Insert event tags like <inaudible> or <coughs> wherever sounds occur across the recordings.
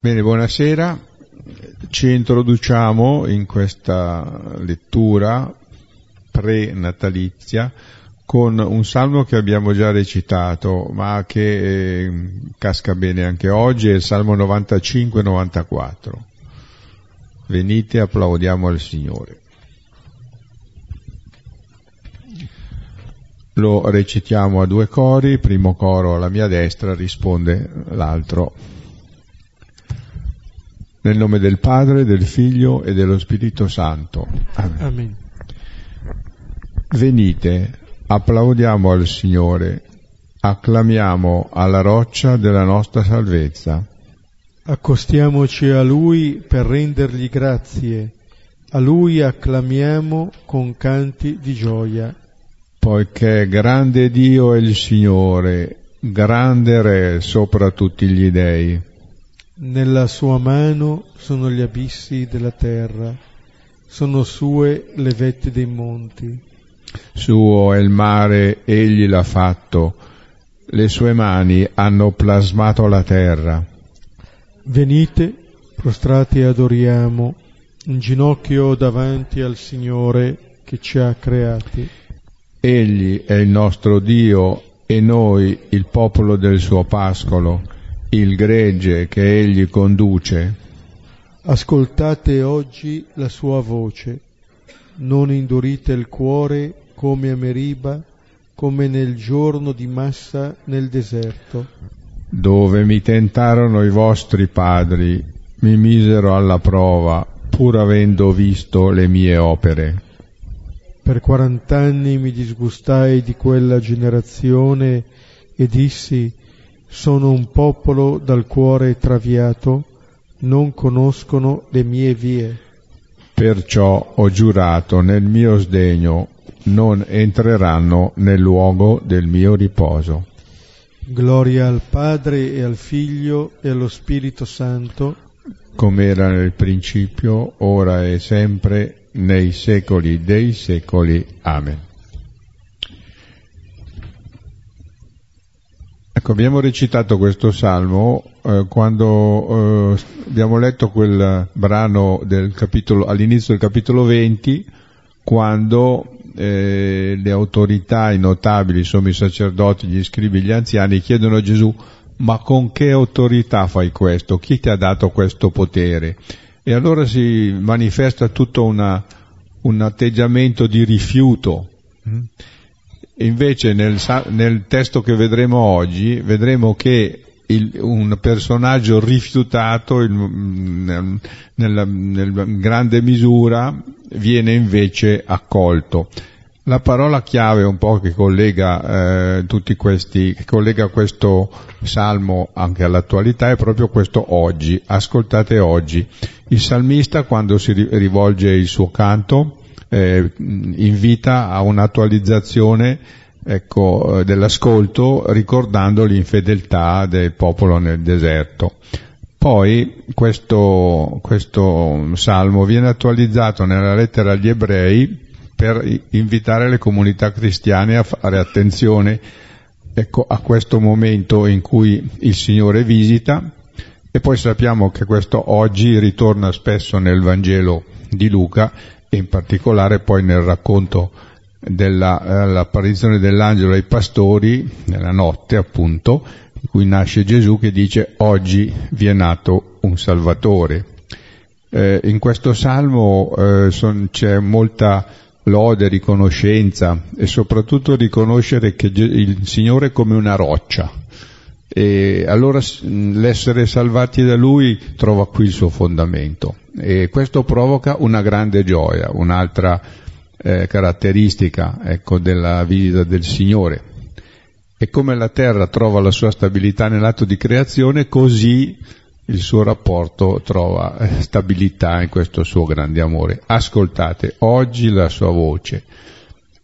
Bene, buonasera. Ci introduciamo in questa lettura pre-natalizia con un salmo che abbiamo già recitato, ma che eh, casca bene anche oggi, è il Salmo 95-94. Venite, applaudiamo al Signore. Lo recitiamo a due cori, primo coro alla mia destra, risponde l'altro. Nel nome del Padre, del Figlio e dello Spirito Santo. Amen. Amen. Venite, applaudiamo al Signore, acclamiamo alla roccia della nostra salvezza. Accostiamoci a Lui per rendergli grazie, a Lui acclamiamo con canti di gioia poiché grande Dio è il Signore, grande Re sopra tutti gli dei. Nella sua mano sono gli abissi della terra, sono sue le vette dei monti. Suo è il mare, egli l'ha fatto, le sue mani hanno plasmato la terra. Venite, prostrati adoriamo, in ginocchio davanti al Signore che ci ha creati. Egli è il nostro Dio e noi il popolo del suo pascolo, il gregge che egli conduce. Ascoltate oggi la sua voce, non indurite il cuore come a Meriba, come nel giorno di Massa nel deserto. Dove mi tentarono i vostri padri, mi misero alla prova, pur avendo visto le mie opere. Per quarant'anni mi disgustai di quella generazione e dissi, sono un popolo dal cuore traviato, non conoscono le mie vie. Perciò ho giurato nel mio sdegno, non entreranno nel luogo del mio riposo. Gloria al Padre e al Figlio e allo Spirito Santo, come era nel principio, ora e sempre, nei secoli dei secoli. Amen. Ecco, abbiamo recitato questo salmo eh, quando eh, abbiamo letto quel brano del capitolo, all'inizio del capitolo 20, quando eh, le autorità, i notabili, insomma i sacerdoti, gli scribi, gli anziani chiedono a Gesù ma con che autorità fai questo? Chi ti ha dato questo potere? E allora si manifesta tutto una, un atteggiamento di rifiuto. Invece nel, nel, testo che vedremo oggi vedremo che il, un personaggio rifiutato il, nel, nella, nella grande misura viene invece accolto. La parola chiave un po' che collega eh, tutti questi, che collega questo salmo anche all'attualità è proprio questo oggi. Ascoltate oggi. Il salmista quando si rivolge il suo canto eh, invita a un'attualizzazione ecco, eh, dell'ascolto ricordando l'infedeltà del popolo nel deserto. Poi questo, questo salmo viene attualizzato nella lettera agli ebrei per invitare le comunità cristiane a fare attenzione ecco, a questo momento in cui il Signore visita e poi sappiamo che questo oggi ritorna spesso nel Vangelo di Luca in particolare poi nel racconto dell'apparizione eh, dell'angelo ai pastori nella notte appunto in cui nasce Gesù che dice oggi vi è nato un Salvatore. Eh, in questo salmo eh, son, c'è molta lode, riconoscenza e soprattutto riconoscere che il Signore è come una roccia. E allora l'essere salvati da Lui trova qui il suo fondamento e questo provoca una grande gioia, un'altra eh, caratteristica ecco, della visita del Signore. E come la terra trova la sua stabilità nell'atto di creazione, così il suo rapporto trova eh, stabilità in questo suo grande amore. Ascoltate oggi la sua voce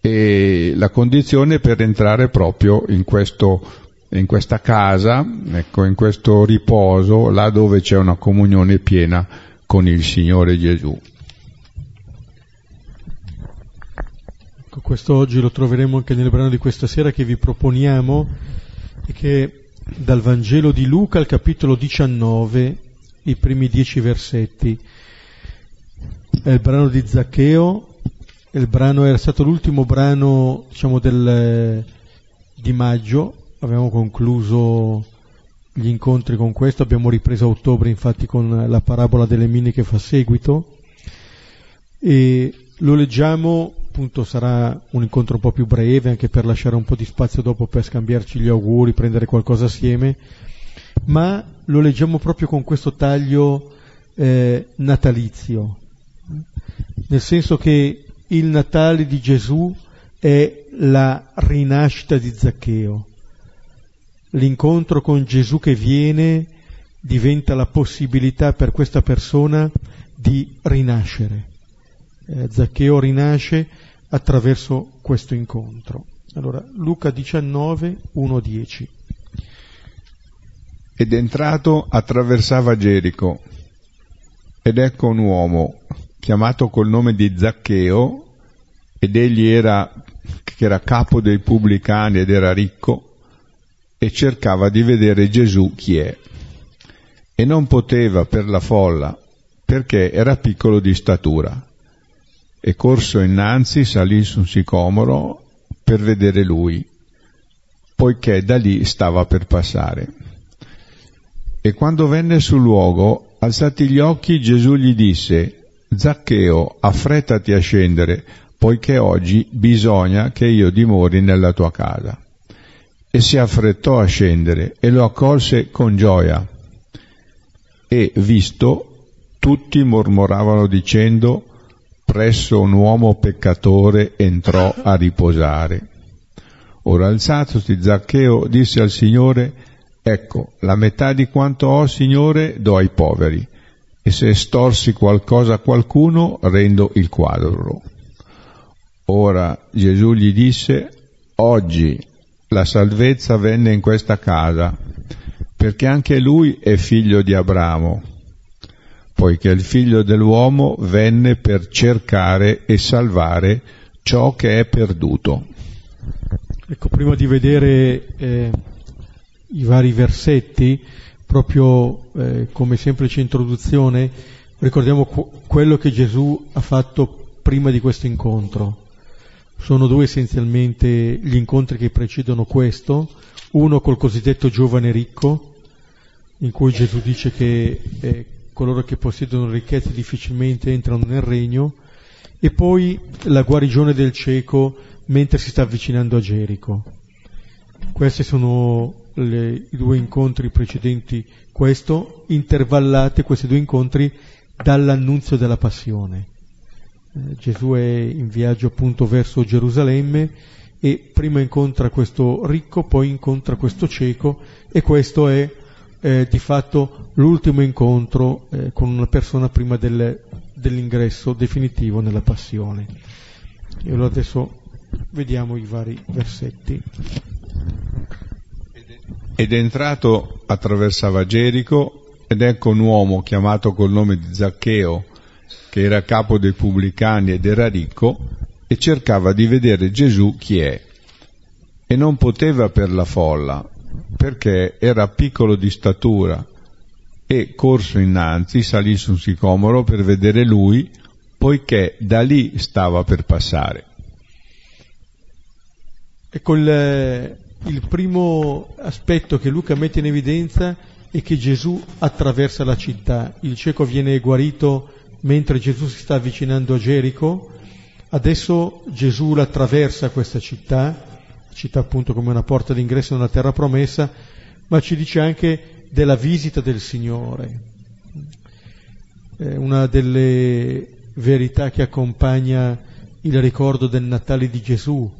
e la condizione per entrare proprio in, questo, in questa casa, ecco, in questo riposo, là dove c'è una comunione piena con il Signore Gesù. Ecco, questo oggi lo troveremo anche nel brano di questa sera che vi proponiamo e che dal Vangelo di Luca al capitolo 19 i primi dieci versetti. È il brano di Zaccheo, il brano era stato l'ultimo brano diciamo, del, di maggio, avevamo concluso gli incontri con questo, abbiamo ripreso a ottobre infatti con la parabola delle mine che fa seguito. E lo leggiamo, appunto sarà un incontro un po' più breve anche per lasciare un po' di spazio dopo per scambiarci gli auguri, prendere qualcosa assieme, ma lo leggiamo proprio con questo taglio eh, natalizio, nel senso che il Natale di Gesù è la rinascita di Zaccheo. L'incontro con Gesù che viene diventa la possibilità per questa persona di rinascere. Eh, Zaccheo rinasce attraverso questo incontro. Allora, Luca 19, 1, 10 ed entrato attraversava Gerico. Ed ecco un uomo chiamato col nome di Zaccheo, ed egli era, era capo dei pubblicani ed era ricco, e cercava di vedere Gesù chi è. E non poteva per la folla, perché era piccolo di statura. E corso innanzi salì su un sicomoro per vedere lui, poiché da lì stava per passare. E quando venne sul luogo, alzati gli occhi, Gesù gli disse, Zaccheo, affrettati a scendere, poiché oggi bisogna che io dimori nella tua casa. E si affrettò a scendere e lo accolse con gioia. E, visto, tutti mormoravano dicendo, presso un uomo peccatore entrò a riposare. Ora alzatosi Zaccheo disse al Signore, Ecco, la metà di quanto ho, Signore, do ai poveri, e se estorsi qualcosa a qualcuno, rendo il quadro. Ora Gesù gli disse, oggi la salvezza venne in questa casa, perché anche lui è figlio di Abramo, poiché il figlio dell'uomo venne per cercare e salvare ciò che è perduto. Ecco, prima di vedere eh i vari versetti, proprio eh, come semplice introduzione, ricordiamo quello che Gesù ha fatto prima di questo incontro. Sono due essenzialmente gli incontri che precedono questo, uno col cosiddetto giovane ricco, in cui Gesù dice che eh, coloro che possiedono ricchezze difficilmente entrano nel regno, e poi la guarigione del cieco mentre si sta avvicinando a Gerico. Questi sono le, i due incontri precedenti questo, intervallate questi due incontri dall'annunzio della passione. Eh, Gesù è in viaggio appunto verso Gerusalemme e prima incontra questo ricco, poi incontra questo cieco e questo è eh, di fatto l'ultimo incontro eh, con una persona prima del, dell'ingresso definitivo nella passione. E allora adesso vediamo i vari versetti ed entrato attraversava Gerico ed ecco un uomo chiamato col nome di Zaccheo, che era capo dei pubblicani ed era ricco, e cercava di vedere Gesù chi è. E non poteva per la folla, perché era piccolo di statura, e corso innanzi salì su un sicomoro per vedere lui, poiché da lì stava per passare. Ecco il, il primo aspetto che Luca mette in evidenza è che Gesù attraversa la città. Il cieco viene guarito mentre Gesù si sta avvicinando a Gerico. Adesso Gesù attraversa questa città, città appunto come una porta d'ingresso nella terra promessa, ma ci dice anche della visita del Signore. È una delle verità che accompagna il ricordo del Natale di Gesù,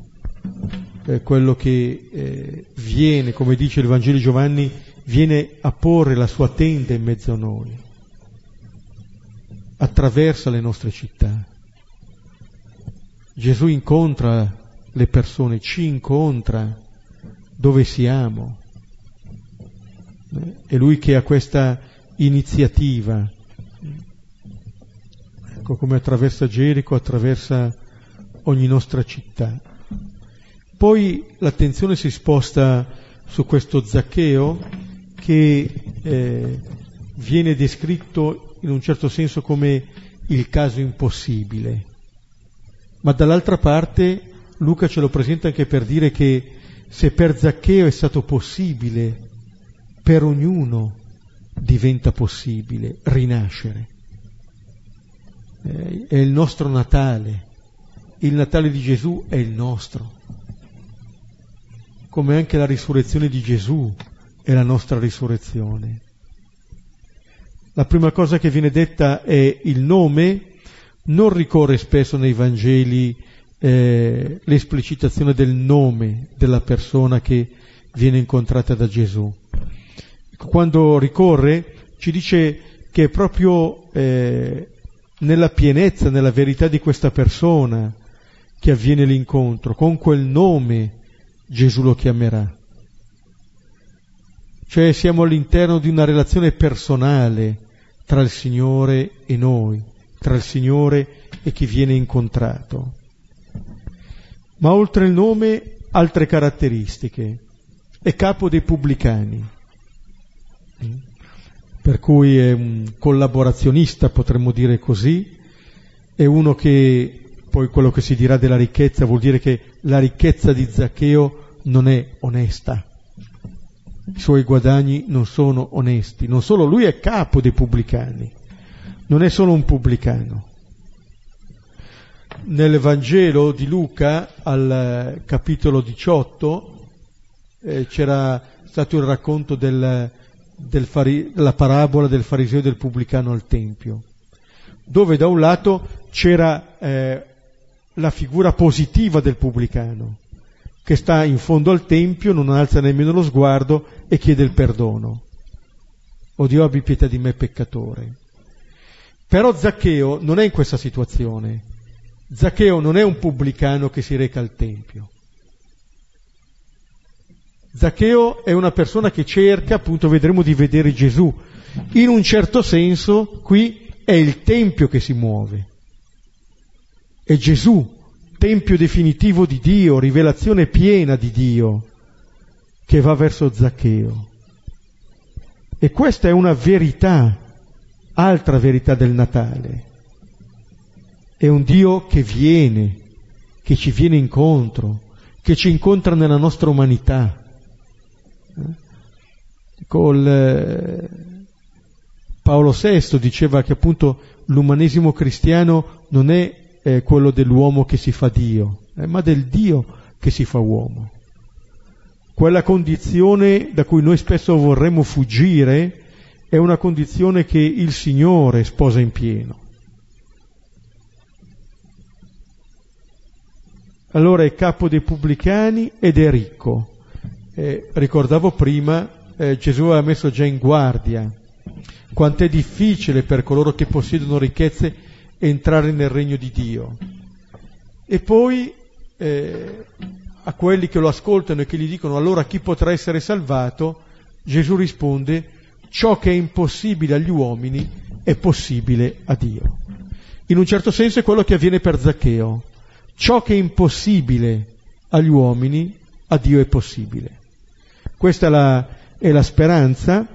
eh, quello che eh, viene, come dice il Vangelo di Giovanni, viene a porre la sua tenda in mezzo a noi, attraversa le nostre città. Gesù incontra le persone, ci incontra dove siamo. È Lui che ha questa iniziativa. Ecco come attraversa Gerico, attraversa ogni nostra città. Poi l'attenzione si sposta su questo Zaccheo che eh, viene descritto in un certo senso come il caso impossibile, ma dall'altra parte Luca ce lo presenta anche per dire che se per Zaccheo è stato possibile, per ognuno diventa possibile rinascere. Eh, è il nostro Natale, il Natale di Gesù è il nostro, come anche la risurrezione di Gesù è la nostra risurrezione. La prima cosa che viene detta è il nome, non ricorre spesso nei Vangeli eh, l'esplicitazione del nome della persona che viene incontrata da Gesù. Quando ricorre ci dice che è proprio eh, nella pienezza, nella verità di questa persona che avviene l'incontro, con quel nome Gesù lo chiamerà. Cioè siamo all'interno di una relazione personale tra il Signore e noi, tra il Signore e chi viene incontrato. Ma oltre il nome altre caratteristiche. È capo dei pubblicani, per cui è un collaborazionista, potremmo dire così, è uno che poi quello che si dirà della ricchezza vuol dire che la ricchezza di Zaccheo non è onesta, i suoi guadagni non sono onesti, non solo lui è capo dei pubblicani, non è solo un pubblicano. Nel Vangelo di Luca, al capitolo 18, eh, c'era stato il racconto del, del fari, della parabola del fariseo e del pubblicano al Tempio, dove da un lato c'era eh, la figura positiva del pubblicano, che sta in fondo al Tempio, non alza nemmeno lo sguardo e chiede il perdono. O Dio abbi pietà di me peccatore. Però Zaccheo non è in questa situazione. Zaccheo non è un pubblicano che si reca al Tempio. Zaccheo è una persona che cerca, appunto vedremo di vedere Gesù. In un certo senso qui è il Tempio che si muove. È Gesù tempio definitivo di Dio, rivelazione piena di Dio, che va verso Zaccheo. E questa è una verità, altra verità del Natale. È un Dio che viene, che ci viene incontro, che ci incontra nella nostra umanità. Col, eh, Paolo VI diceva che appunto l'umanesimo cristiano non è è quello dell'uomo che si fa Dio, eh, ma del Dio che si fa uomo. Quella condizione da cui noi spesso vorremmo fuggire è una condizione che il Signore sposa in pieno. Allora è capo dei pubblicani ed è ricco. Eh, ricordavo prima, eh, Gesù aveva messo già in guardia quanto è difficile per coloro che possiedono ricchezze entrare nel regno di Dio. E poi eh, a quelli che lo ascoltano e che gli dicono allora chi potrà essere salvato, Gesù risponde ciò che è impossibile agli uomini è possibile a Dio. In un certo senso è quello che avviene per Zaccheo. Ciò che è impossibile agli uomini, a Dio è possibile. Questa è la, è la speranza.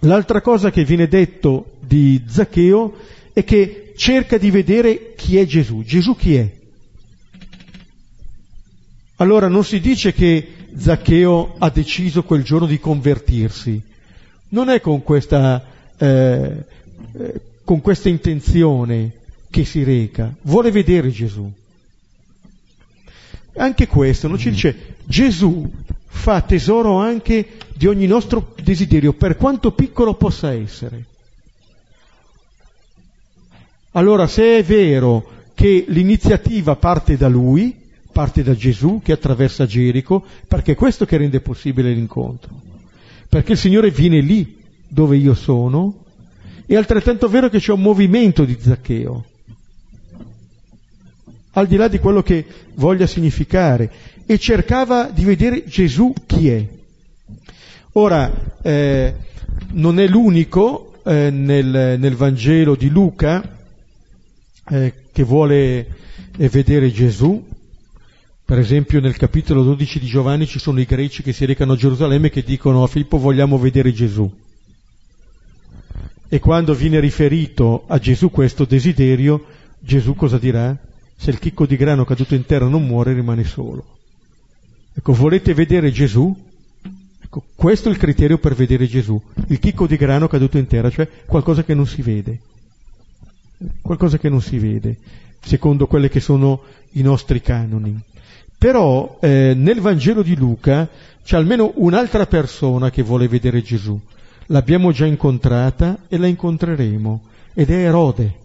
L'altra cosa che viene detto di Zaccheo è che cerca di vedere chi è Gesù. Gesù chi è? Allora non si dice che Zaccheo ha deciso quel giorno di convertirsi, non è con questa, eh, eh, con questa intenzione che si reca, vuole vedere Gesù. Anche questo non ci dice Gesù fa tesoro anche di ogni nostro desiderio, per quanto piccolo possa essere. Allora, se è vero che l'iniziativa parte da lui, parte da Gesù che attraversa Gerico, perché è questo che rende possibile l'incontro. Perché il Signore viene lì dove io sono, è altrettanto vero che c'è un movimento di Zaccheo, al di là di quello che voglia significare, e cercava di vedere Gesù chi è. Ora, eh, non è l'unico eh, nel, nel Vangelo di Luca, eh, che vuole eh, vedere Gesù. Per esempio nel capitolo 12 di Giovanni ci sono i greci che si recano a Gerusalemme che dicono a Filippo vogliamo vedere Gesù. E quando viene riferito a Gesù questo desiderio, Gesù cosa dirà? Se il chicco di grano caduto in terra non muore, rimane solo. Ecco, volete vedere Gesù? Ecco, questo è il criterio per vedere Gesù. Il chicco di grano caduto in terra, cioè qualcosa che non si vede. Qualcosa che non si vede, secondo quelli che sono i nostri canoni. Però eh, nel Vangelo di Luca c'è almeno un'altra persona che vuole vedere Gesù l'abbiamo già incontrata e la incontreremo, ed è Erode.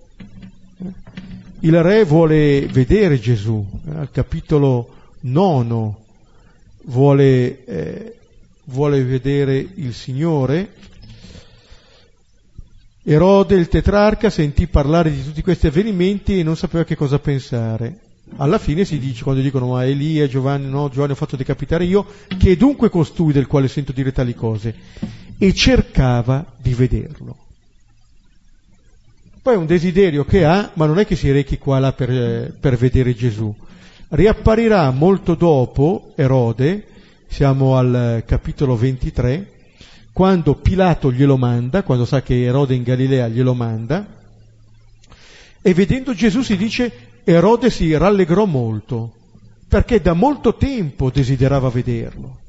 Il re vuole vedere Gesù, eh, al capitolo nono vuole, eh, vuole vedere il Signore. Erode, il tetrarca, sentì parlare di tutti questi avvenimenti e non sapeva che cosa pensare. Alla fine si dice, quando dicono ma Elia, Giovanni, no, Giovanni ho fatto decapitare io, che è dunque costui del quale sento dire tali cose e cercava di vederlo. Poi è un desiderio che ha, ma non è che si rechi qua là per, per vedere Gesù. Riapparirà molto dopo Erode, siamo al capitolo 23, quando Pilato glielo manda, quando sa che Erode in Galilea glielo manda, e vedendo Gesù si dice Erode si rallegrò molto, perché da molto tempo desiderava vederlo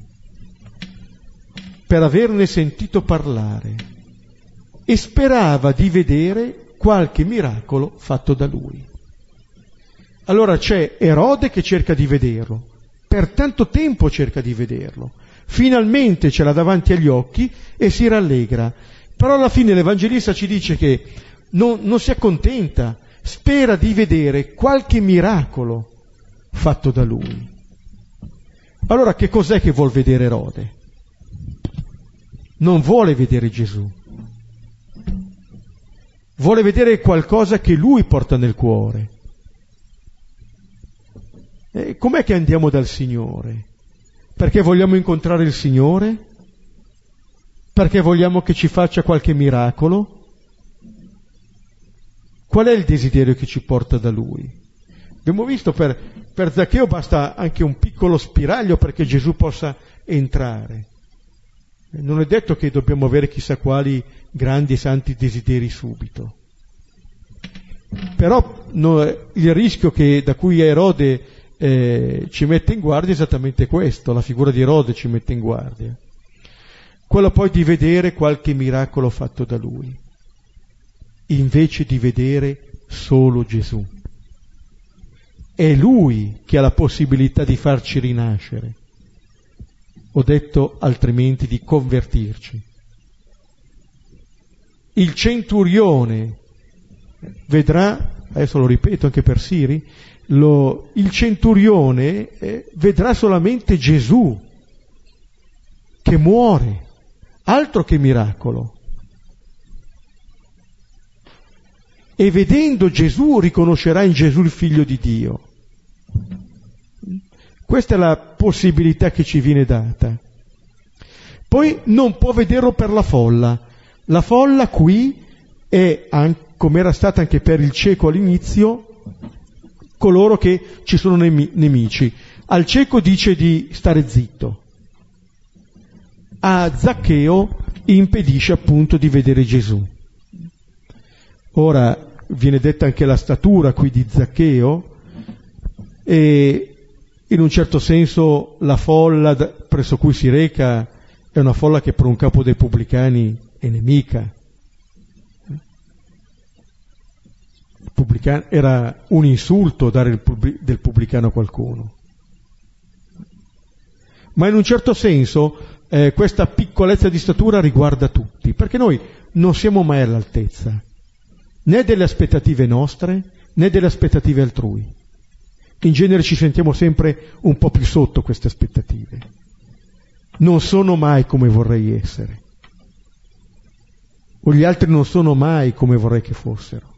per averne sentito parlare e sperava di vedere qualche miracolo fatto da lui. Allora c'è Erode che cerca di vederlo, per tanto tempo cerca di vederlo, finalmente ce l'ha davanti agli occhi e si rallegra, però alla fine l'Evangelista ci dice che non, non si accontenta, spera di vedere qualche miracolo fatto da lui. Allora che cos'è che vuol vedere Erode? non vuole vedere Gesù, vuole vedere qualcosa che lui porta nel cuore. E com'è che andiamo dal Signore? Perché vogliamo incontrare il Signore? Perché vogliamo che ci faccia qualche miracolo? Qual è il desiderio che ci porta da Lui? Abbiamo visto per, per Zaccheo basta anche un piccolo spiraglio perché Gesù possa entrare. Non è detto che dobbiamo avere chissà quali grandi e santi desideri subito. Però no, il rischio che, da cui Erode eh, ci mette in guardia esattamente questo, la figura di Erode ci mette in guardia. Quello poi di vedere qualche miracolo fatto da lui, invece di vedere solo Gesù. È lui che ha la possibilità di farci rinascere ho detto altrimenti di convertirci. Il centurione vedrà, adesso lo ripeto anche per Siri, lo, il centurione eh, vedrà solamente Gesù che muore, altro che miracolo. E vedendo Gesù riconoscerà in Gesù il figlio di Dio. Questa è la possibilità che ci viene data. Poi non può vederlo per la folla. La folla qui è, come era stata anche per il cieco all'inizio, coloro che ci sono nemici. Al cieco dice di stare zitto. A Zaccheo impedisce appunto di vedere Gesù. Ora viene detta anche la statura qui di Zaccheo e in un certo senso la folla presso cui si reca è una folla che per un capo dei pubblicani è nemica. Era un insulto dare pubblic- del pubblicano a qualcuno. Ma in un certo senso eh, questa piccolezza di statura riguarda tutti, perché noi non siamo mai all'altezza né delle aspettative nostre né delle aspettative altrui in genere ci sentiamo sempre un po' più sotto queste aspettative. Non sono mai come vorrei essere. O gli altri non sono mai come vorrei che fossero.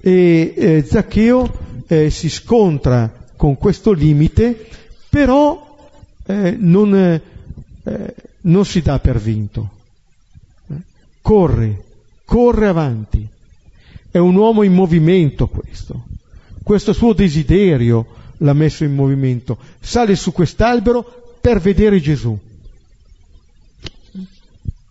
E eh, Zaccheo eh, si scontra con questo limite, però eh, non, eh, non, si dà per vinto. Corre, corre avanti è un uomo in movimento questo. Questo suo desiderio l'ha messo in movimento. Sale su quest'albero per vedere Gesù.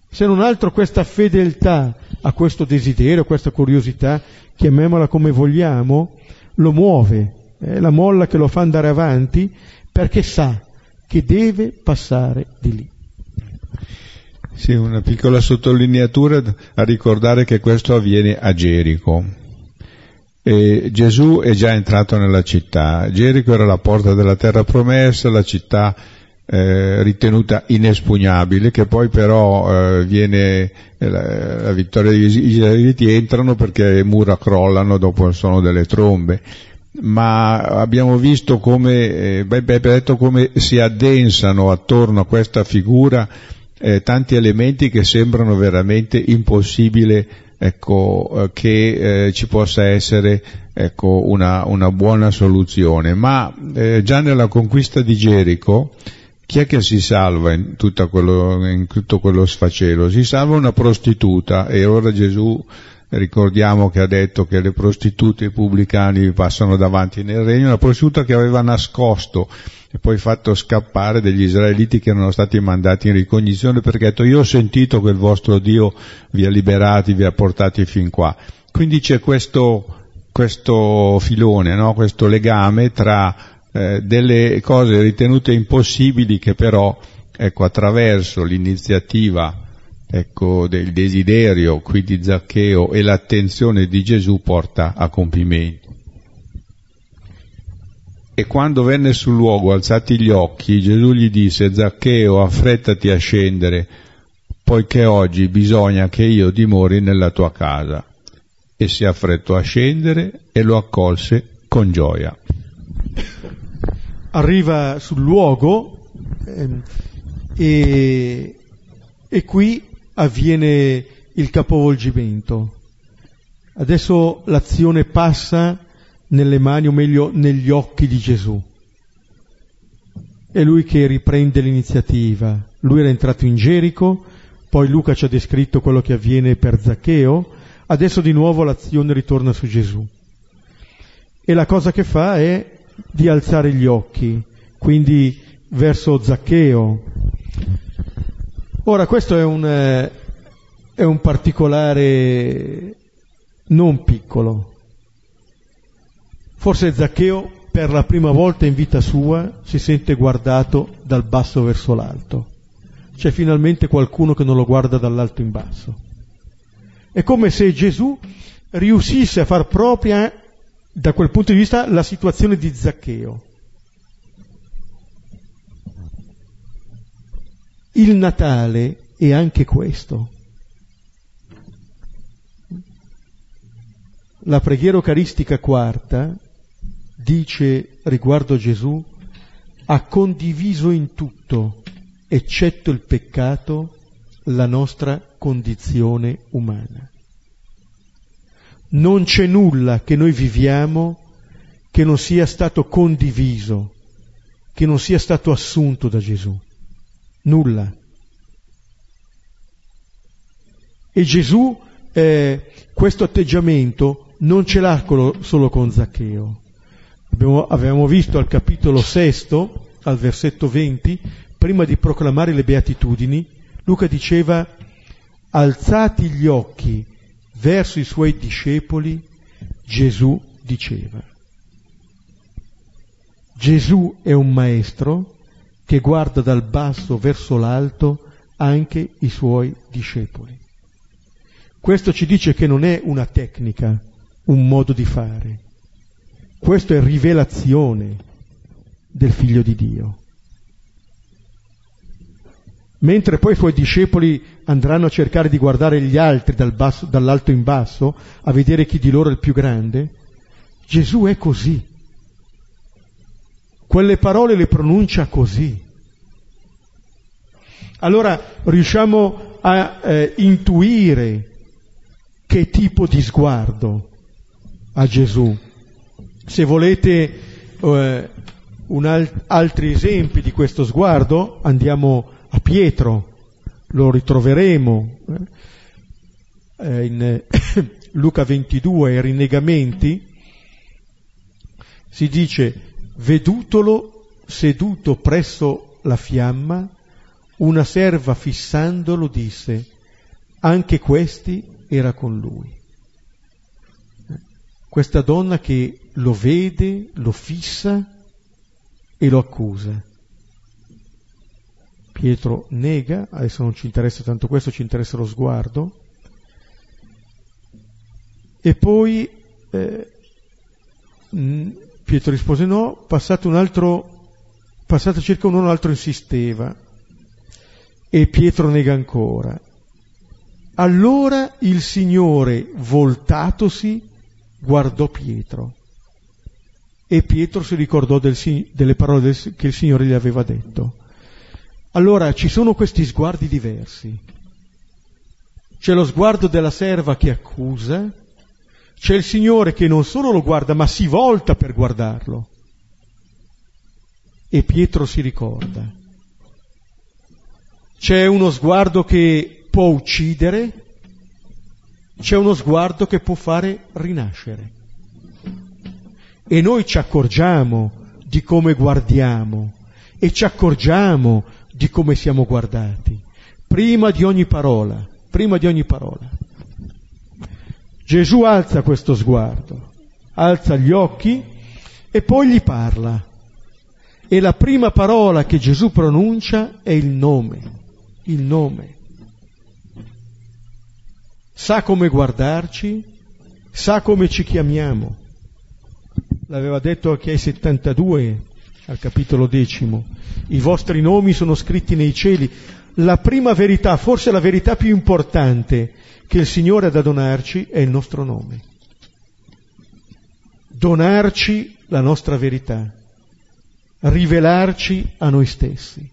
se non altro questa fedeltà a questo desiderio, a questa curiosità, chiamiamola come vogliamo, lo muove, è la molla che lo fa andare avanti perché sa che deve passare di lì. Sì, una piccola sottolineatura a ricordare che questo avviene a Gerico. E Gesù è già entrato nella città. Gerico era la porta della terra promessa, la città eh, ritenuta inespugnabile, che poi però eh, viene eh, la, la, vittoria degli israeliti entrano perché le mura crollano dopo il suono delle trombe. Ma abbiamo visto come, eh, beh, detto come si addensano attorno a questa figura eh, tanti elementi che sembrano veramente impossibile ecco, che ci possa essere ecco, una, una, buona soluzione. Ma già nella conquista di Gerico, chi è che si salva in, quello, in tutto quello sfacelo? Si salva una prostituta e ora Gesù ricordiamo che ha detto che le prostitute e i pubblicani passano davanti nel regno, una prostituta che aveva nascosto e poi fatto scappare degli israeliti che erano stati mandati in ricognizione perché ha detto io ho sentito che il vostro Dio vi ha liberati, vi ha portati fin qua. Quindi c'è questo, questo filone, no? questo legame tra eh, delle cose ritenute impossibili che però ecco, attraverso l'iniziativa ecco, del desiderio qui di Zaccheo e l'attenzione di Gesù porta a compimento. E quando venne sul luogo, alzati gli occhi, Gesù gli disse, Zaccheo, affrettati a scendere, poiché oggi bisogna che io dimori nella tua casa. E si affrettò a scendere e lo accolse con gioia. Arriva sul luogo ehm, e, e qui avviene il capovolgimento. Adesso l'azione passa nelle mani, o meglio negli occhi di Gesù. È lui che riprende l'iniziativa. Lui era entrato in Gerico, poi Luca ci ha descritto quello che avviene per Zaccheo, adesso di nuovo l'azione ritorna su Gesù. E la cosa che fa è di alzare gli occhi, quindi verso Zaccheo. Ora questo è un, eh, è un particolare non piccolo, Forse Zaccheo per la prima volta in vita sua si sente guardato dal basso verso l'alto. C'è finalmente qualcuno che non lo guarda dall'alto in basso. È come se Gesù riuscisse a far propria da quel punto di vista la situazione di Zaccheo. Il Natale è anche questo. La preghiera eucaristica quarta dice riguardo Gesù, ha condiviso in tutto, eccetto il peccato, la nostra condizione umana. Non c'è nulla che noi viviamo che non sia stato condiviso, che non sia stato assunto da Gesù. Nulla. E Gesù eh, questo atteggiamento non ce l'ha solo con Zaccheo, Abbiamo, avevamo visto al capitolo sesto, al versetto 20, prima di proclamare le beatitudini, Luca diceva, alzati gli occhi verso i suoi discepoli, Gesù diceva. Gesù è un maestro che guarda dal basso verso l'alto anche i suoi discepoli. Questo ci dice che non è una tecnica, un modo di fare, questo è rivelazione del figlio di Dio. Mentre poi i suoi discepoli andranno a cercare di guardare gli altri dal basso, dall'alto in basso, a vedere chi di loro è il più grande, Gesù è così. Quelle parole le pronuncia così. Allora riusciamo a eh, intuire che tipo di sguardo ha Gesù se volete eh, alt- altri esempi di questo sguardo, andiamo a Pietro, lo ritroveremo eh, in <coughs> Luca 22, i rinnegamenti, si dice, vedutolo seduto presso la fiamma, una serva fissandolo disse, anche questi era con lui. Questa donna che lo vede, lo fissa e lo accusa. Pietro nega, adesso non ci interessa tanto questo, ci interessa lo sguardo. E poi eh, Pietro rispose no, passato un altro, passato circa un anno, l'altro insisteva. E Pietro nega ancora. Allora il Signore, voltatosi, guardò Pietro e Pietro si ricordò del, delle parole del, che il Signore gli aveva detto. Allora ci sono questi sguardi diversi. C'è lo sguardo della serva che accusa, c'è il Signore che non solo lo guarda, ma si volta per guardarlo. E Pietro si ricorda. C'è uno sguardo che può uccidere, c'è uno sguardo che può fare rinascere. E noi ci accorgiamo di come guardiamo e ci accorgiamo di come siamo guardati. Prima di ogni parola, prima di ogni parola. Gesù alza questo sguardo, alza gli occhi e poi gli parla. E la prima parola che Gesù pronuncia è il nome, il nome sa come guardarci, sa come ci chiamiamo. L'aveva detto anche ai 72 al capitolo decimo. I vostri nomi sono scritti nei cieli. La prima verità, forse la verità più importante che il Signore ha da donarci è il nostro nome. Donarci la nostra verità, rivelarci a noi stessi.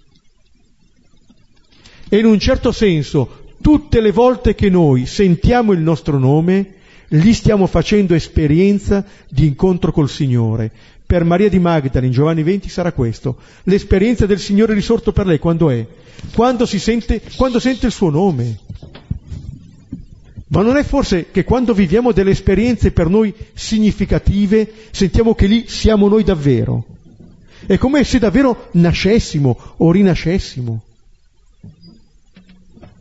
E in un certo senso Tutte le volte che noi sentiamo il nostro nome, gli stiamo facendo esperienza di incontro col Signore. Per Maria di Magdala in Giovanni 20 sarà questo. L'esperienza del Signore risorto per lei quando è? Quando, sente, quando sente il suo nome. Ma non è forse che quando viviamo delle esperienze per noi significative, sentiamo che lì siamo noi davvero? È come se davvero nascessimo o rinascessimo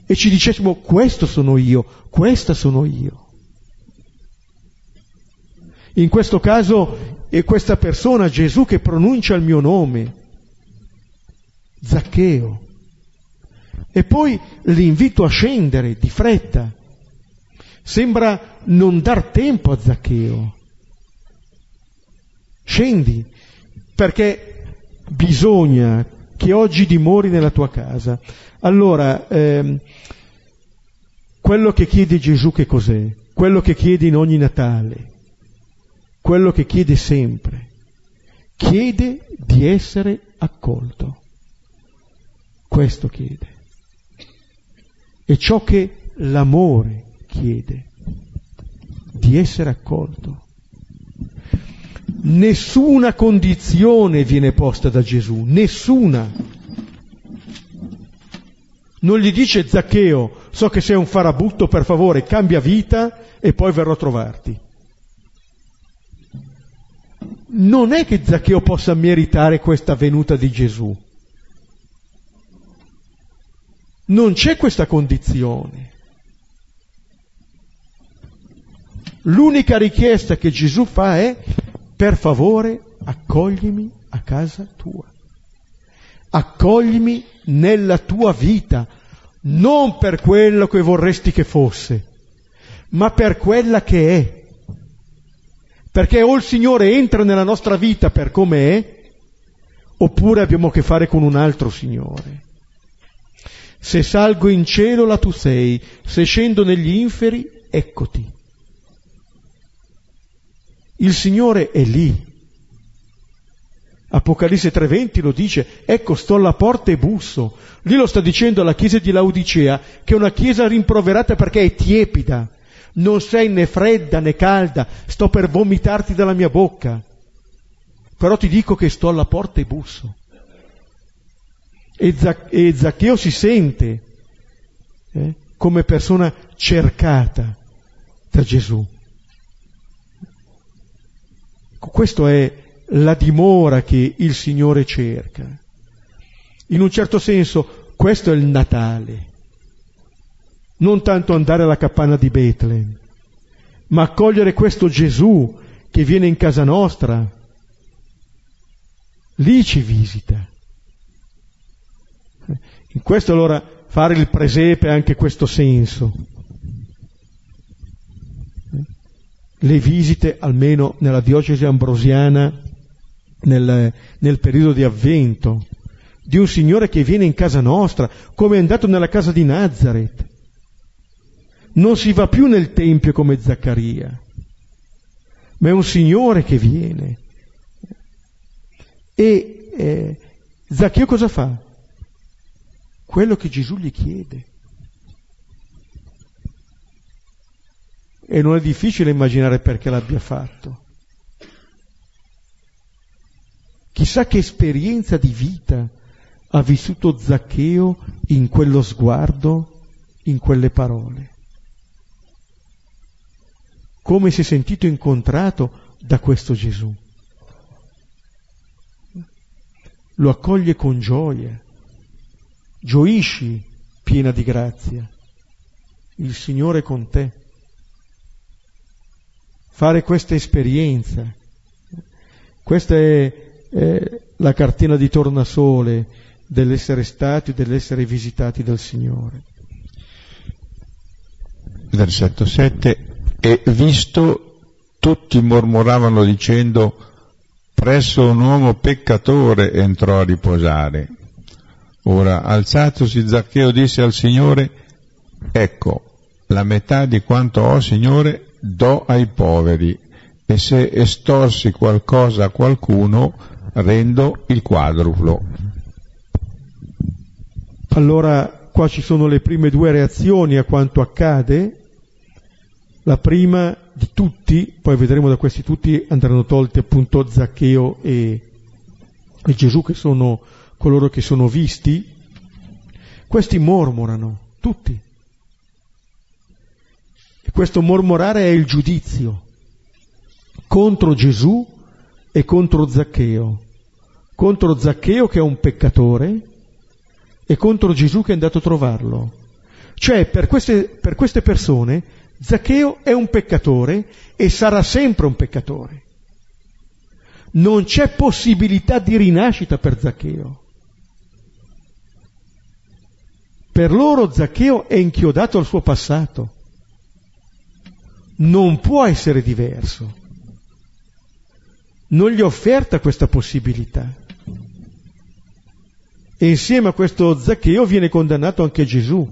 e ci dicessimo questo sono io, questa sono io. In questo caso è questa persona, Gesù, che pronuncia il mio nome, Zaccheo. E poi l'invito a scendere di fretta. Sembra non dar tempo a Zaccheo. Scendi, perché bisogna che oggi dimori nella tua casa. Allora, ehm, quello che chiede Gesù che cos'è? Quello che chiede in ogni Natale, quello che chiede sempre, chiede di essere accolto. Questo chiede. È ciò che l'amore chiede, di essere accolto. Nessuna condizione viene posta da Gesù, nessuna. Non gli dice Zaccheo, so che sei un farabutto, per favore, cambia vita e poi verrò a trovarti. Non è che Zaccheo possa meritare questa venuta di Gesù. Non c'è questa condizione. L'unica richiesta che Gesù fa è per favore accoglimi a casa tua. Accoglimi nella tua vita, non per quello che vorresti che fosse, ma per quella che è. Perché o il Signore entra nella nostra vita per come è, oppure abbiamo a che fare con un altro Signore. Se salgo in cielo là tu sei, se scendo negli inferi, eccoti. Il Signore è lì. Apocalisse 3:20 lo dice, ecco sto alla porta e busso. Lì lo sta dicendo alla chiesa di Laodicea, che è una chiesa rimproverata perché è tiepida. Non sei né fredda né calda, sto per vomitarti dalla mia bocca. Però ti dico che sto alla porta e busso. E, Zac- e Zaccheo si sente eh, come persona cercata da Gesù. Questo è la dimora che il Signore cerca. In un certo senso questo è il Natale. Non tanto andare alla capanna di Betlem, ma accogliere questo Gesù che viene in casa nostra, lì ci visita. In questo allora fare il presepe ha anche questo senso. Le visite, almeno nella diocesi ambrosiana, nel, nel periodo di avvento, di un Signore che viene in casa nostra, come è andato nella casa di Nazareth. Non si va più nel Tempio come Zaccaria, ma è un Signore che viene. E eh, Zaccheo cosa fa? Quello che Gesù gli chiede. E non è difficile immaginare perché l'abbia fatto. Chissà che esperienza di vita ha vissuto Zaccheo in quello sguardo, in quelle parole. Come si è sentito incontrato da questo Gesù. Lo accoglie con gioia, gioisci piena di grazia, il Signore è con te. Fare questa esperienza, questa è eh, la cartina di tornasole dell'essere stati dell'essere visitati dal Signore. Versetto 7. E visto tutti mormoravano dicendo presso un uomo peccatore entrò a riposare. Ora, alzatosi Zaccheo disse al Signore, ecco, la metà di quanto ho, Signore, do ai poveri, e se estorsi qualcosa a qualcuno, rendo il quadruplo. Allora qua ci sono le prime due reazioni a quanto accade. La prima di tutti, poi vedremo da questi tutti andranno tolti appunto Zaccheo e, e Gesù che sono coloro che sono visti. Questi mormorano, tutti. E questo mormorare è il giudizio contro Gesù e contro Zaccheo. Contro Zaccheo che è un peccatore e contro Gesù che è andato a trovarlo. Cioè, per queste, per queste persone, Zaccheo è un peccatore e sarà sempre un peccatore. Non c'è possibilità di rinascita per Zaccheo. Per loro Zaccheo è inchiodato al suo passato. Non può essere diverso non gli ha offerta questa possibilità. E insieme a questo Zaccheo viene condannato anche Gesù,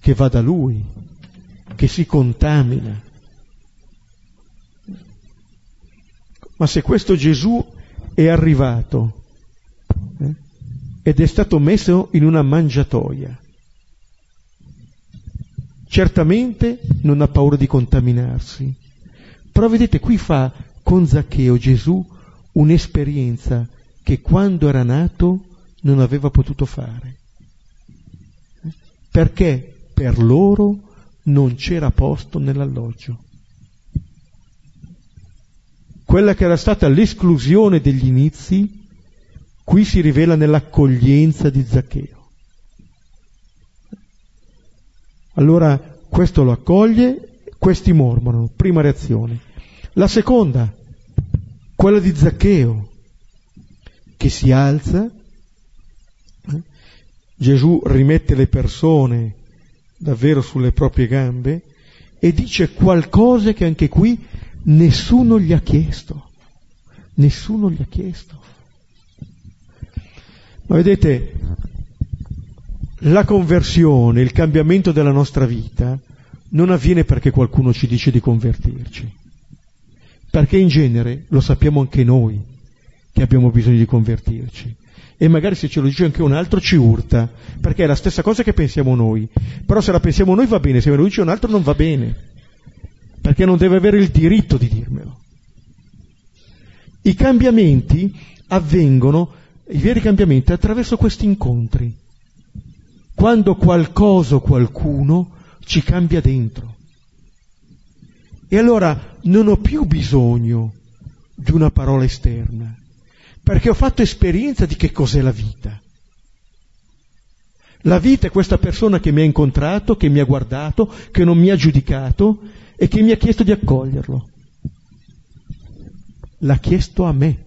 che va da lui, che si contamina. Ma se questo Gesù è arrivato eh, ed è stato messo in una mangiatoia, certamente non ha paura di contaminarsi. Però vedete, qui fa con Zaccheo Gesù un'esperienza che quando era nato non aveva potuto fare. Perché per loro non c'era posto nell'alloggio. Quella che era stata l'esclusione degli inizi, qui si rivela nell'accoglienza di Zaccheo. Allora questo lo accoglie, questi mormorano, prima reazione. La seconda, quella di Zaccheo, che si alza, eh? Gesù rimette le persone davvero sulle proprie gambe e dice qualcosa che anche qui nessuno gli ha chiesto, nessuno gli ha chiesto. Ma vedete, la conversione, il cambiamento della nostra vita non avviene perché qualcuno ci dice di convertirci. Perché in genere lo sappiamo anche noi che abbiamo bisogno di convertirci. E magari se ce lo dice anche un altro ci urta, perché è la stessa cosa che pensiamo noi. Però se la pensiamo noi va bene, se me lo dice un altro non va bene, perché non deve avere il diritto di dirmelo. I cambiamenti avvengono, i veri cambiamenti, attraverso questi incontri. Quando qualcosa o qualcuno ci cambia dentro. E allora non ho più bisogno di una parola esterna, perché ho fatto esperienza di che cos'è la vita. La vita è questa persona che mi ha incontrato, che mi ha guardato, che non mi ha giudicato e che mi ha chiesto di accoglierlo. L'ha chiesto a me,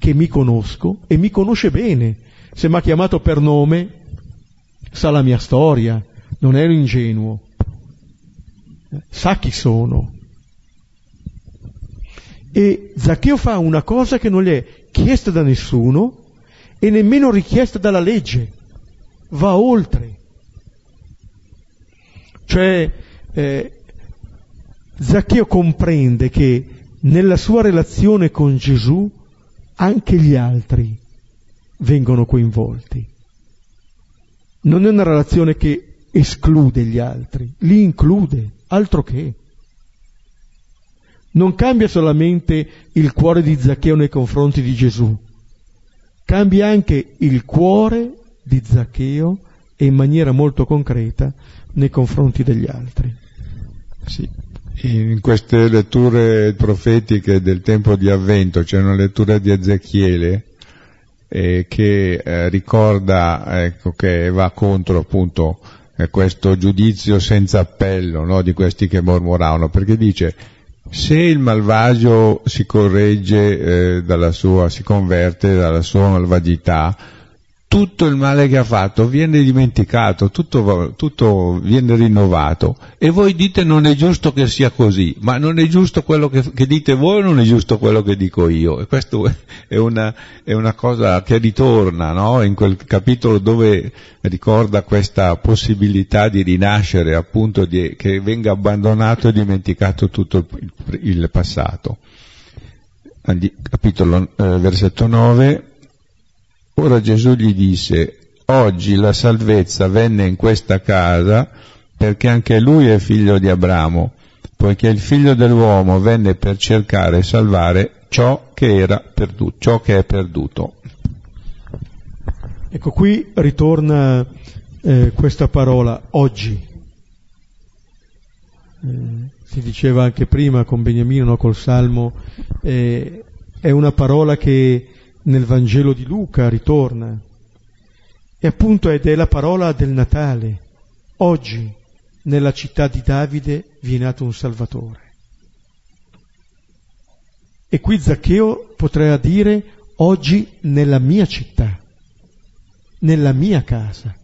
che mi conosco e mi conosce bene. Se mi ha chiamato per nome, sa la mia storia, non ero ingenuo, sa chi sono. E Zaccheo fa una cosa che non gli è chiesta da nessuno e nemmeno richiesta dalla legge, va oltre. Cioè, eh, Zaccheo comprende che nella sua relazione con Gesù anche gli altri vengono coinvolti. Non è una relazione che esclude gli altri, li include, altro che. Non cambia solamente il cuore di Zaccheo nei confronti di Gesù, cambia anche il cuore di Zaccheo e in maniera molto concreta nei confronti degli altri. Sì. In queste letture profetiche del tempo di Avvento c'è una lettura di Ezechiele eh, che eh, ricorda ecco, che va contro appunto eh, questo giudizio senza appello no, di questi che mormoravano, perché dice se il malvagio si corregge eh, dalla sua, si converte dalla sua malvagità, tutto il male che ha fatto viene dimenticato, tutto, tutto, viene rinnovato e voi dite non è giusto che sia così, ma non è giusto quello che, che dite voi non è giusto quello che dico io? E questo è una, è una cosa che ritorna no? in quel capitolo dove ricorda questa possibilità di rinascere, appunto di, che venga abbandonato e dimenticato tutto il, il passato. Capitolo, eh, versetto 9 Ora Gesù gli disse, oggi la salvezza venne in questa casa perché anche lui è figlio di Abramo, poiché il figlio dell'uomo venne per cercare e salvare ciò che era perduto, ciò che è perduto. Ecco qui ritorna eh, questa parola oggi. Eh, si diceva anche prima con Beniamino, no, col Salmo, eh, è una parola che nel Vangelo di Luca ritorna. E appunto ed è la parola del Natale. Oggi nella città di Davide vi è nato un Salvatore. E qui Zaccheo potrà dire oggi nella mia città, nella mia casa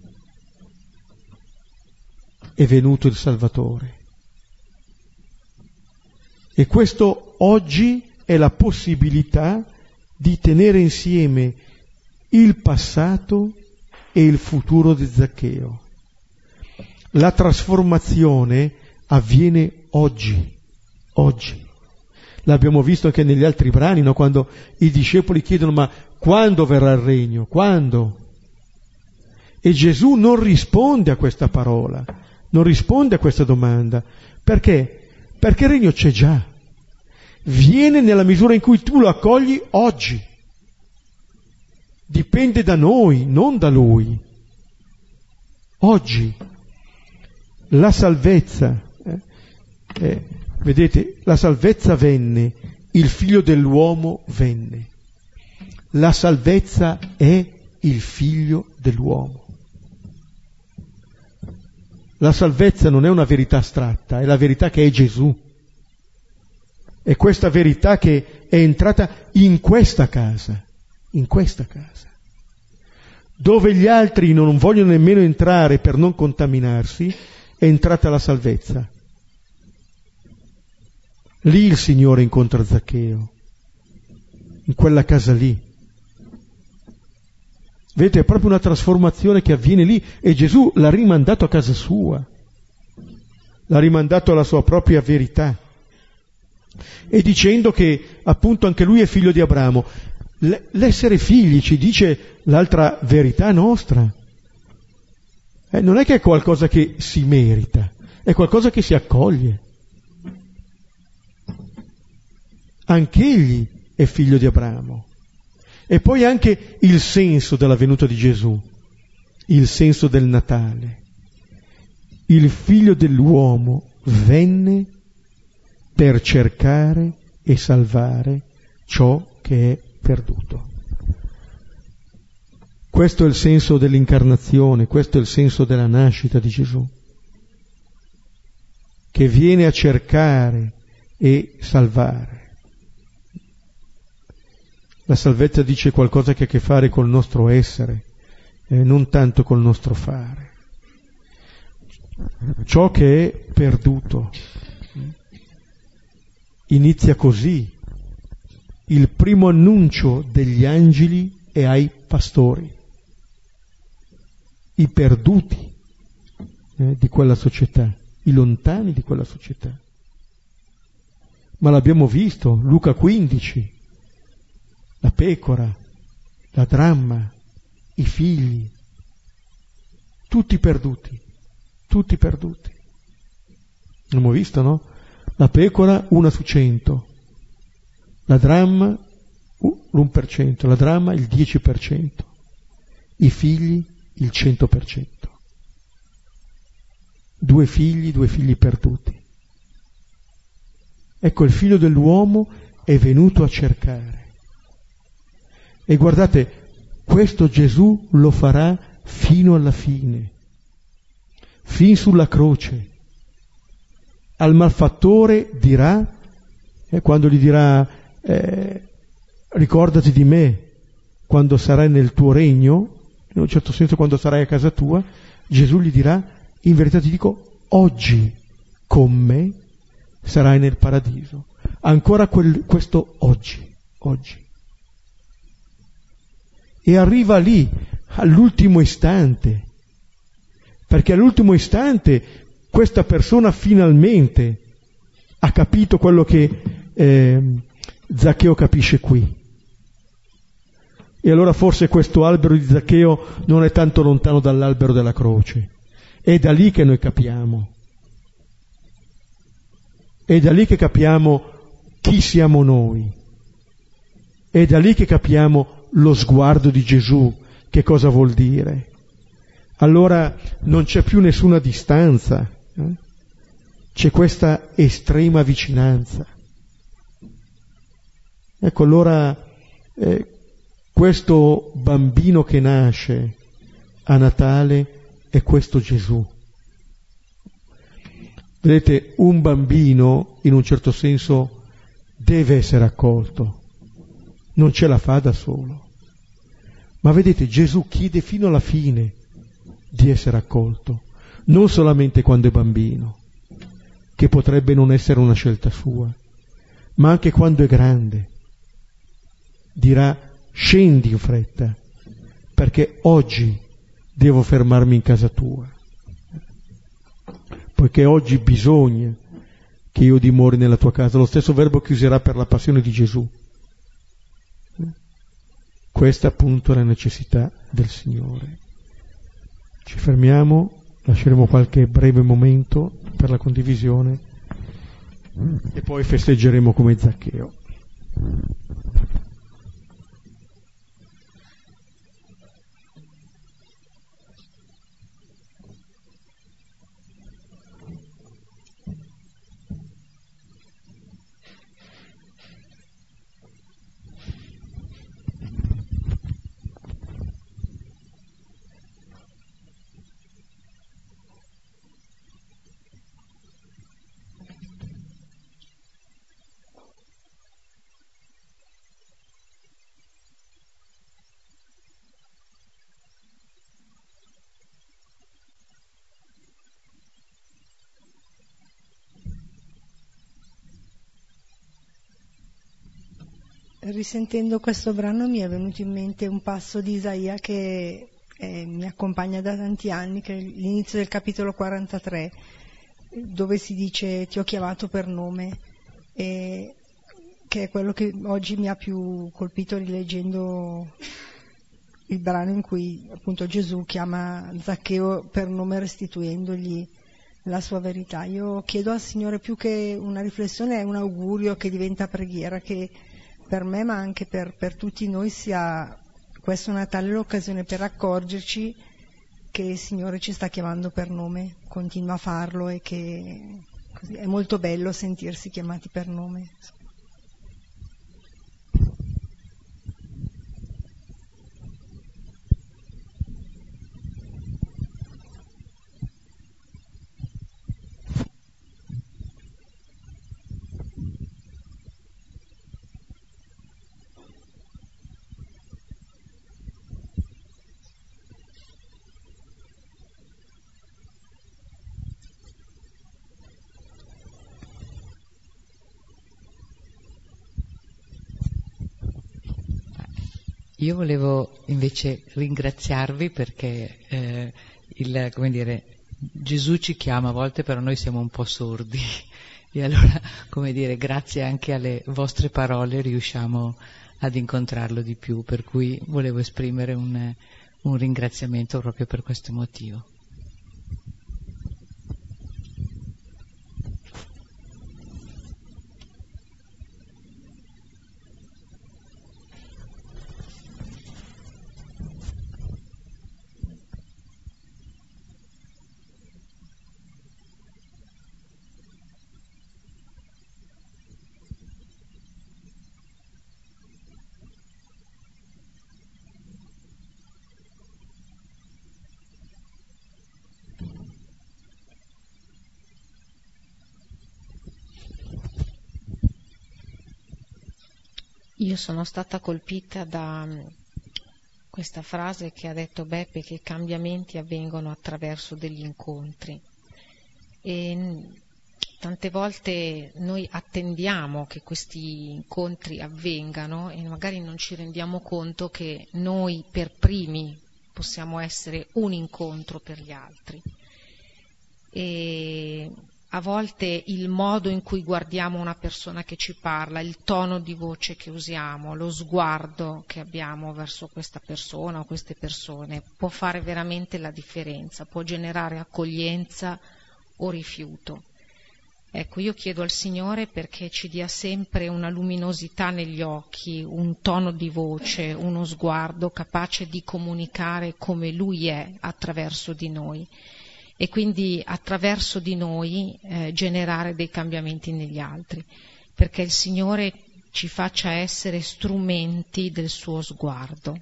è venuto il Salvatore. E questo oggi è la possibilità di tenere insieme il passato e il futuro di Zaccheo. La trasformazione avviene oggi, oggi. L'abbiamo visto anche negli altri brani, no? quando i discepoli chiedono ma quando verrà il regno? Quando? E Gesù non risponde a questa parola, non risponde a questa domanda. Perché? Perché il regno c'è già viene nella misura in cui tu lo accogli oggi. Dipende da noi, non da lui. Oggi la salvezza, eh, eh, vedete, la salvezza venne, il figlio dell'uomo venne. La salvezza è il figlio dell'uomo. La salvezza non è una verità astratta, è la verità che è Gesù. È questa verità che è entrata in questa casa, in questa casa, dove gli altri non vogliono nemmeno entrare per non contaminarsi, è entrata la salvezza. Lì il Signore incontra Zaccheo, in quella casa lì. Vedete, è proprio una trasformazione che avviene lì e Gesù l'ha rimandato a casa sua, l'ha rimandato alla sua propria verità e dicendo che appunto anche lui è figlio di Abramo. L'essere figli ci dice l'altra verità nostra. Eh, non è che è qualcosa che si merita, è qualcosa che si accoglie. Anch'egli è figlio di Abramo. E poi anche il senso della venuta di Gesù, il senso del Natale. Il figlio dell'uomo venne per cercare e salvare ciò che è perduto. Questo è il senso dell'incarnazione, questo è il senso della nascita di Gesù, che viene a cercare e salvare. La salvezza dice qualcosa che ha a che fare col nostro essere, eh, non tanto col nostro fare. Ciò che è perduto inizia così. Il primo annuncio degli angeli è ai pastori, i perduti eh, di quella società, i lontani di quella società. Ma l'abbiamo visto, Luca 15, la pecora, la dramma, i figli, tutti perduti, tutti perduti. Abbiamo visto, no? La pecora una su cento, la dramma l'un per cento, la dramma il dieci per cento, i figli il cento per cento. Due figli, due figli perduti. Ecco, il figlio dell'uomo è venuto a cercare. E guardate, questo Gesù lo farà fino alla fine, fin sulla croce. Al malfattore dirà, eh, quando gli dirà, eh, ricordati di me quando sarai nel tuo regno, in un certo senso quando sarai a casa tua, Gesù gli dirà, in verità ti dico, oggi con me sarai nel paradiso. Ancora quel, questo oggi, oggi. E arriva lì, all'ultimo istante, perché all'ultimo istante questa persona finalmente ha capito quello che eh, Zaccheo capisce qui. E allora forse questo albero di Zaccheo non è tanto lontano dall'albero della croce. È da lì che noi capiamo. È da lì che capiamo chi siamo noi. È da lì che capiamo lo sguardo di Gesù, che cosa vuol dire. Allora non c'è più nessuna distanza? C'è questa estrema vicinanza. Ecco allora eh, questo bambino che nasce a Natale è questo Gesù. Vedete, un bambino in un certo senso deve essere accolto, non ce la fa da solo. Ma vedete, Gesù chiede fino alla fine di essere accolto, non solamente quando è bambino, che potrebbe non essere una scelta sua, ma anche quando è grande. Dirà scendi in fretta, perché oggi devo fermarmi in casa tua, poiché oggi bisogna che io dimori nella tua casa, lo stesso verbo che userà per la passione di Gesù. Questa appunto è la necessità del Signore. Ci fermiamo, lasceremo qualche breve momento per la condivisione e poi festeggeremo come Zaccheo. Risentendo questo brano mi è venuto in mente un passo di Isaia che eh, mi accompagna da tanti anni, che è l'inizio del capitolo 43, dove si dice ti ho chiamato per nome, e, che è quello che oggi mi ha più colpito rileggendo il brano in cui appunto Gesù chiama Zaccheo per nome restituendogli la sua verità. Io chiedo al Signore più che una riflessione, è un augurio che diventa preghiera, che per me ma anche per, per tutti noi sia questo Natale l'occasione per accorgerci che il Signore ci sta chiamando per nome, continua a farlo e che è molto bello sentirsi chiamati per nome. Io volevo invece ringraziarvi perché eh, il, dire, Gesù ci chiama a volte, però noi siamo un po' sordi. <laughs> E allora, come dire, grazie anche alle vostre parole riusciamo ad incontrarlo di più, per cui volevo esprimere un, un ringraziamento proprio per questo motivo. Io sono stata colpita da mm, questa frase che ha detto Beppe che i cambiamenti avvengono attraverso degli incontri. E mm, tante volte noi attendiamo che questi incontri avvengano e magari non ci rendiamo conto che noi per primi possiamo essere un incontro per gli altri. E a volte il modo in cui guardiamo una persona che ci parla, il tono di voce che usiamo, lo sguardo che abbiamo verso questa persona o queste persone può fare veramente la differenza, può generare accoglienza o rifiuto. Ecco, io chiedo al Signore perché ci dia sempre una luminosità negli occhi, un tono di voce, uno sguardo capace di comunicare come Lui è attraverso di noi e quindi attraverso di noi eh, generare dei cambiamenti negli altri, perché il Signore ci faccia essere strumenti del suo sguardo.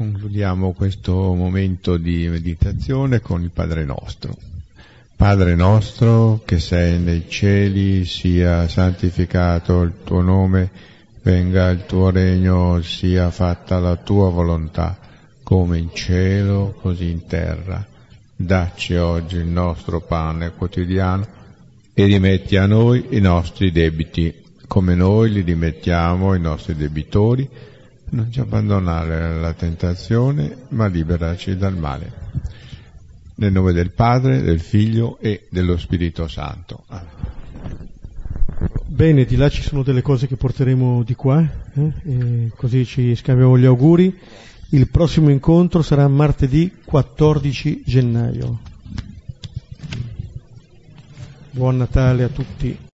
Concludiamo questo momento di meditazione con il Padre nostro. Padre nostro che sei nei cieli, sia santificato il tuo nome, venga il tuo regno, sia fatta la tua volontà, come in cielo, così in terra. Dacci oggi il nostro pane quotidiano e rimetti a noi i nostri debiti, come noi li rimettiamo ai nostri debitori non ci abbandonare alla tentazione, ma liberaci dal male. Nel nome del Padre, del Figlio e dello Spirito Santo. Bene, di là ci sono delle cose che porteremo di qua, eh? così ci scambiamo gli auguri. Il prossimo incontro sarà martedì 14 gennaio. Buon Natale a tutti.